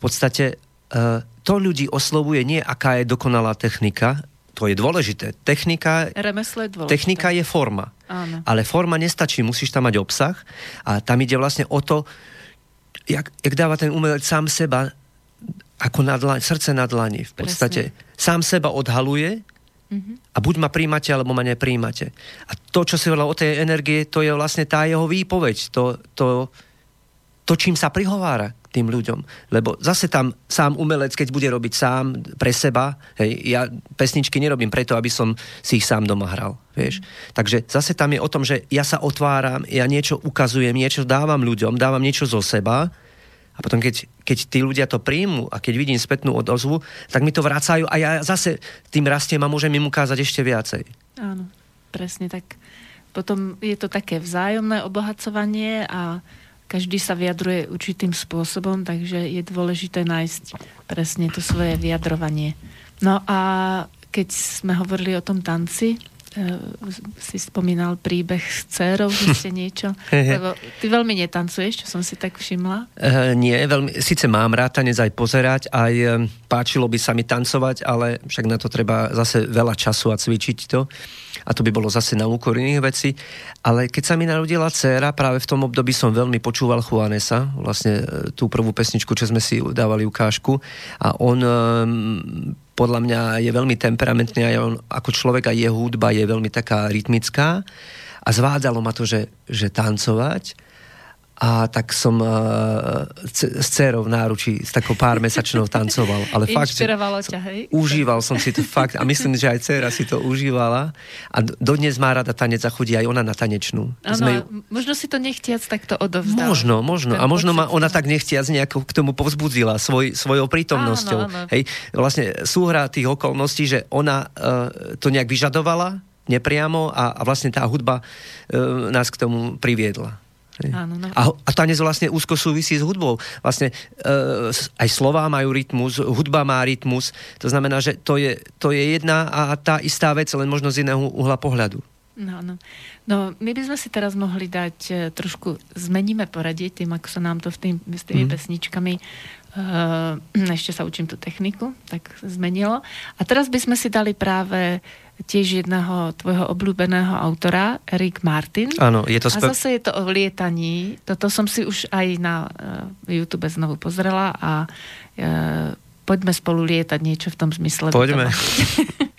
V podstate uh, to ľudí oslovuje nie, aká je dokonalá technika, to je dôležité. Technika, je dôležité. technika je forma. Áno. Ale forma nestačí, musíš tam mať obsah a tam ide vlastne o to, jak, jak dáva ten umelec sám seba ako na dlani, srdce na dlani v podstate. Presne. Sám seba odhaluje mm-hmm. a buď ma príjmate, alebo ma nepríjmate. A to, čo si hovorila o tej energie, to je vlastne tá jeho výpoveď. To, to, to čím sa prihovára tým ľuďom. Lebo zase tam sám umelec, keď bude robiť sám pre seba, hej, ja pesničky nerobím preto, aby som si ich sám doma hral. Vieš? Takže zase tam je o tom, že ja sa otváram, ja niečo ukazujem, niečo dávam ľuďom, dávam niečo zo seba a potom keď, keď tí ľudia to príjmu a keď vidím spätnú odozvu, tak mi to vrácajú a ja zase tým rastiem a môžem im ukázať ešte viacej. Áno, presne tak. Potom je to také vzájomné obohacovanie a každý sa vyjadruje určitým spôsobom, takže je dôležité nájsť presne to svoje vyjadrovanie. No a keď sme hovorili o tom tanci, uh, si spomínal príbeh s dcerou, že ste [laughs] niečo, lebo ty veľmi netancuješ, čo som si tak všimla. Uh, nie, veľmi, síce mám rád tanec aj pozerať, aj um, páčilo by sa mi tancovať, ale však na to treba zase veľa času a cvičiť to. A to by bolo zase na úkor iných vecí. Ale keď sa mi narodila dcéra, práve v tom období som veľmi počúval Juanesa, vlastne e, tú prvú pesničku, čo sme si dávali ukážku. A on um, podľa mňa je veľmi temperamentný a on ako človek a jeho hudba je veľmi taká rytmická. A zvádzalo ma to, že, že tancovať a tak som uh, s dcerou v náručí s takou pár mesačnou tancoval. Ale fakt, ťa, hej? Užíval som si to fakt a myslím, že aj dcera si to užívala a dodnes má rada tanec a chodí aj ona na tanečnú. Ano, ju... možno si to nechtiac takto odovzdala. Možno, možno. A možno ma ona tak nechtiac nejako k tomu povzbudzila svoj, svojou prítomnosťou. Áno, áno. Hej, vlastne súhra tých okolností, že ona uh, to nejak vyžadovala nepriamo a, a vlastne tá hudba uh, nás k tomu priviedla. Áno, no. a, a tanec vlastne úzko súvisí s hudbou. Vlastne e, aj slová majú rytmus, hudba má rytmus, to znamená, že to je, to je jedna a tá istá vec, len možno z iného uhla pohľadu. No, no. no, my by sme si teraz mohli dať e, trošku, zmeníme poradie tým, ako sa nám to v tým, s tými mm. pesničkami uh, [clears throat] ešte sa učím tú techniku, tak zmenilo. A teraz by sme si dali práve tiež jedného tvojho obľúbeného autora, Rick Martin. Áno, je to spe... A zase je to o lietaní. Toto som si už aj na uh, YouTube znovu pozrela a uh, poďme spolu lietať niečo v tom zmysle. Poďme. [laughs]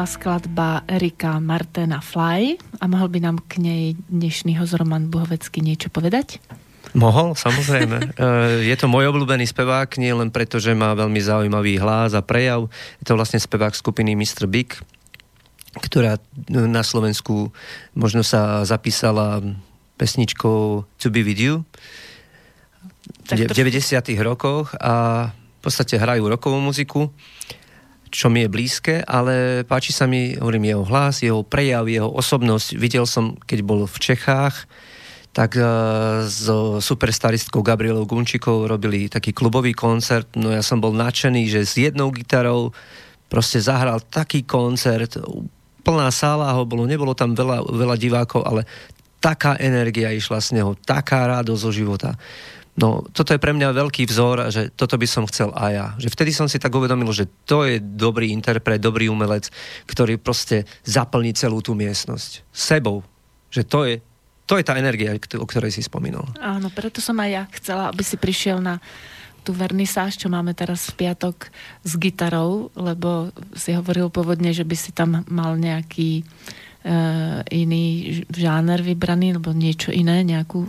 dozniela skladba Erika Martena Fly a mohol by nám k nej dnešný host Roman Buhovecký niečo povedať? Mohol, samozrejme. [laughs] E, je to môj obľúbený spevák, nie len preto, že má veľmi zaujímavý hlas a prejav. Je to vlastne spevák skupiny Mr. Big, ktorá na Slovensku možno sa zapísala pesničkou To Be With You v 90. rokoch a v podstate hrajú rokovú muziku čo mi je blízke, ale páči sa mi, hovorím, jeho hlas, jeho prejav, jeho osobnosť. Videl som, keď bol v Čechách, tak uh, so superstaristkou Gabrielou Gunčikou robili taký klubový koncert, no ja som bol nadšený, že s jednou gitarou proste zahral taký koncert, plná sála ho bolo, nebolo tam veľa, veľa divákov, ale taká energia išla z neho, taká radosť zo života. No, toto je pre mňa veľký vzor, že toto by som chcel aj ja. Že vtedy som si tak uvedomil, že to je dobrý interpret, dobrý umelec, ktorý proste zaplní celú tú miestnosť. Sebou. Že to je, to je tá energia, o ktorej si spomínal. Áno, preto som aj ja chcela, aby si prišiel na tú vernisáž, čo máme teraz v piatok s gitarou, lebo si hovoril pôvodne, že by si tam mal nejaký uh, iný žáner vybraný, alebo niečo iné, nejakú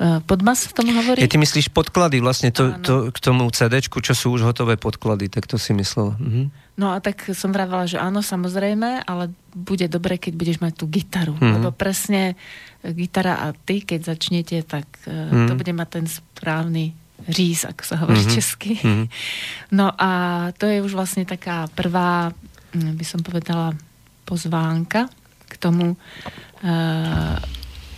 Eh, podmas v tom hovorí? Je, ty myslíš podklady vlastne to, to, k tomu CD, čo sú už hotové podklady, tak to si myslel. Mhm. No a tak som vravela, že áno, samozrejme, ale bude dobre, keď budeš mať tú gitaru. Mhm. Lebo presne eh, gitara a ty, keď začnete, tak mhm. to bude mať ten správny říz, ako sa hovorí mm-hmm. česky. Mm-hmm. [laughs] No a to je už vlastne taká prvá, hm, by som povedala, pozvánka k tomu, uh,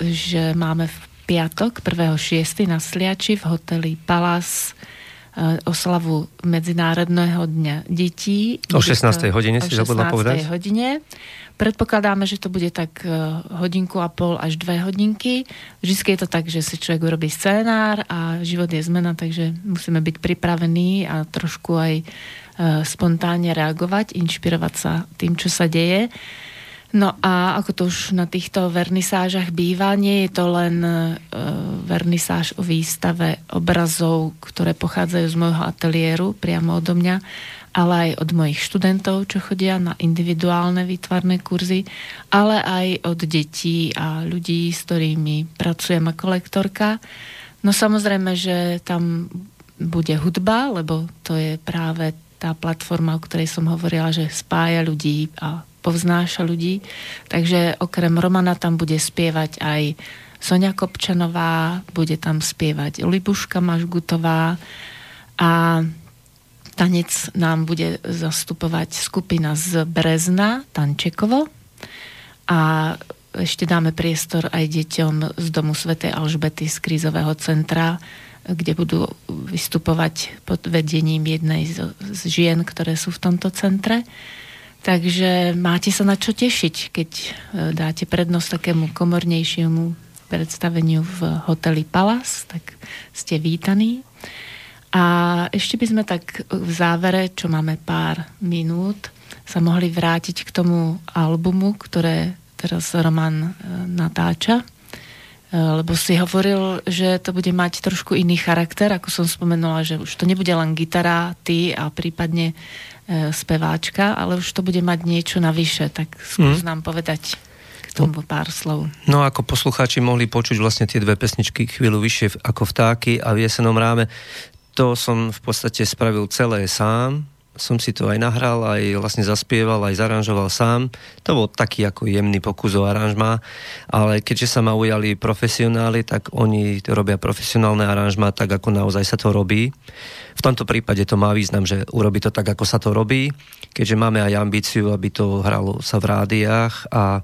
že máme v piatok 1.6. na Sliači v hoteli Palace eh, oslavu Medzinárodného dňa detí. O 16. hodine si zabudla povedať? O 16. hodine. Predpokladáme, že to bude tak eh, hodinku a pol až dve hodinky. Vždy je to tak, že si človek urobí scénár a život je zmena, takže musíme byť pripravení a trošku aj eh, spontánne reagovať, inšpirovať sa tým, čo sa deje. No a ako to už na týchto vernisážach býva, nie je to len e, vernisáž o výstave obrazov, ktoré pochádzajú z môjho ateliéru priamo odo mňa, ale aj od mojich študentov, čo chodia na individuálne výtvarné kurzy, ale aj od detí a ľudí, s ktorými pracujem ako lektorka. No samozrejme, že tam bude hudba, lebo to je práve tá platforma, o ktorej som hovorila, že spája ľudí a povznáša ľudí. Takže okrem Romana tam bude spievať aj Sonia Kopčanová, bude tam spievať Libuška Mažgutová a tanec nám bude zastupovať skupina z Brezna, Tančekovo a ešte dáme priestor aj deťom z Domu Svetej Alžbety z krízového centra, kde budú vystupovať pod vedením jednej z, z žien, ktoré sú v tomto centre. Takže máte sa na čo tešiť, keď e, dáte prednosť takému komornejšiemu predstaveniu v hoteli Palace, tak ste vítaní. A ešte by sme tak v závere, čo máme pár minút, sa mohli vrátiť k tomu albumu, ktoré teraz Roman e, natáča. E, lebo si hovoril, že to bude mať trošku iný charakter, ako som spomenula, že už to nebude len gitara, ty a prípadne speváčka, ale už to bude mať niečo navyše, tak skús mm. nám povedať k tomu pár slov. No ako poslucháči mohli počuť vlastne tie dve pesničky chvíľu vyššie ako vtáky a v jesenom ráme, to som v podstate spravil celé sám, som si to aj nahral, aj vlastne zaspieval, aj zaranžoval sám. To bol taký ako jemný pokus o aranžma, ale keďže sa ma ujali profesionáli, tak oni robia profesionálne aranžma tak, ako naozaj sa to robí. V tomto prípade to má význam, že urobí to tak, ako sa to robí, keďže máme aj ambíciu, aby to hralo sa v rádiách a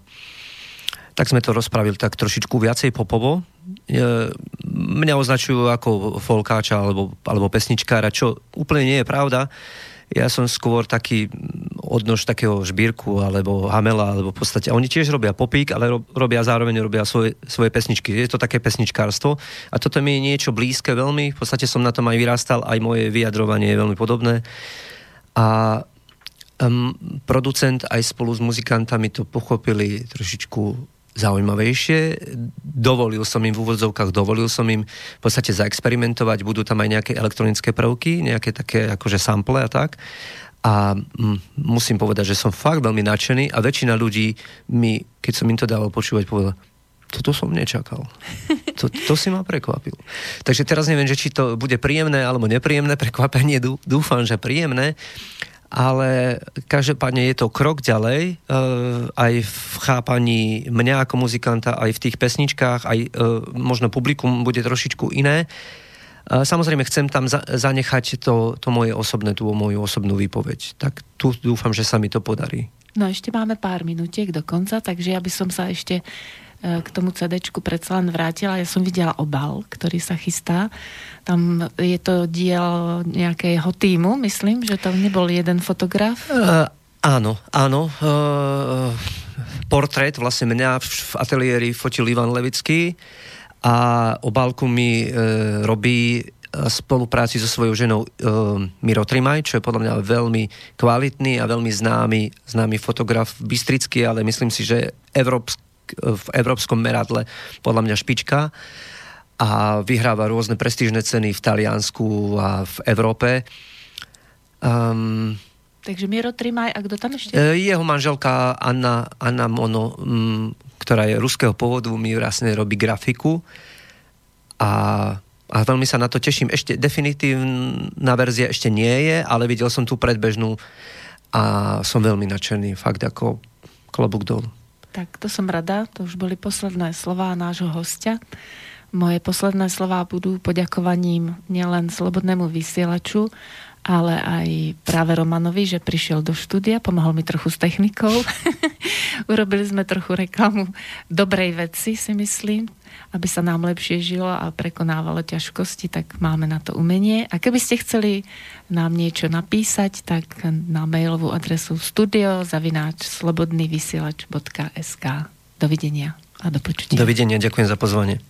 tak sme to rozpravili tak trošičku viacej popovo. Mňa označujú ako folkáča alebo, alebo pesničkára, čo úplne nie je pravda ja som skôr taký odnož takého žbírku alebo hamela, alebo v podstate, oni tiež robia popík, ale robia zároveň robia svoje, svoje pesničky. Je to také pesničkárstvo a toto mi je niečo blízke veľmi, v podstate som na tom aj vyrastal, aj moje vyjadrovanie je veľmi podobné. A um, producent aj spolu s muzikantami to pochopili trošičku zaujímavejšie. Dovolil som im v úvodzovkách, dovolil som im v podstate zaexperimentovať, budú tam aj nejaké elektronické prvky, nejaké také akože sample a tak. A mm, musím povedať, že som fakt veľmi nadšený a väčšina ľudí mi, keď som im to dával počúvať, povedala, toto som nečakal. To, to si ma prekvapil. Takže teraz neviem, že či to bude príjemné alebo nepríjemné prekvapenie. Dúfam, že príjemné. Ale každopádne je to krok ďalej, uh, aj v chápaní mňa ako muzikanta, aj v tých pesničkách, aj uh, možno publikum bude trošičku iné. Uh, samozrejme, chcem tam za- zanechať to, to moje osobné, tú moju osobnú výpoveď. Tak tu dúfam, že sa mi to podarí. No ešte máme pár minutiek do konca, takže ja by som sa ešte E, k tomu CD predsa len vrátila. Ja som videla obal, ktorý sa chystá. Tam je to diel nejakého týmu, myslím, že tam nebol jeden fotograf. Uh, áno, áno. Uh, portrét vlastne mňa v ateliéri fotil Ivan Levický a obálku mi uh, robí spolupráci so svojou ženou uh, Miro Trimaj, čo je podľa mňa veľmi kvalitný a veľmi známy, známy fotograf bystrický, ale myslím si, že európsky v európskom meradle podľa mňa špička a vyhráva rôzne prestížne ceny v Taliansku a v Európe. Um, Takže Miro Trimaj, a kto tam ešte? E, jeho manželka Anna, Anna Mono, m, ktorá je ruského pôvodu, mi vlastne robí grafiku a, a veľmi sa na to teším. Ešte definitívna verzia ešte nie je, ale videl som tú predbežnú a som veľmi nadšený, fakt ako klobúk dolu. Tak to som rada, to už boli posledné slová nášho hostia. Moje posledné slová budú poďakovaním nielen slobodnému vysielaču, ale aj práve Romanovi, že prišiel do štúdia, pomohol mi trochu s technikou. [laughs] Urobili sme trochu reklamu dobrej veci, si myslím, aby sa nám lepšie žilo a prekonávalo ťažkosti, tak máme na to umenie. A keby ste chceli nám niečo napísať, tak na mailovú adresu studio zavináč slobodnývysielač.sk Dovidenia a do počutia. Dovidenia, ďakujem za pozvanie.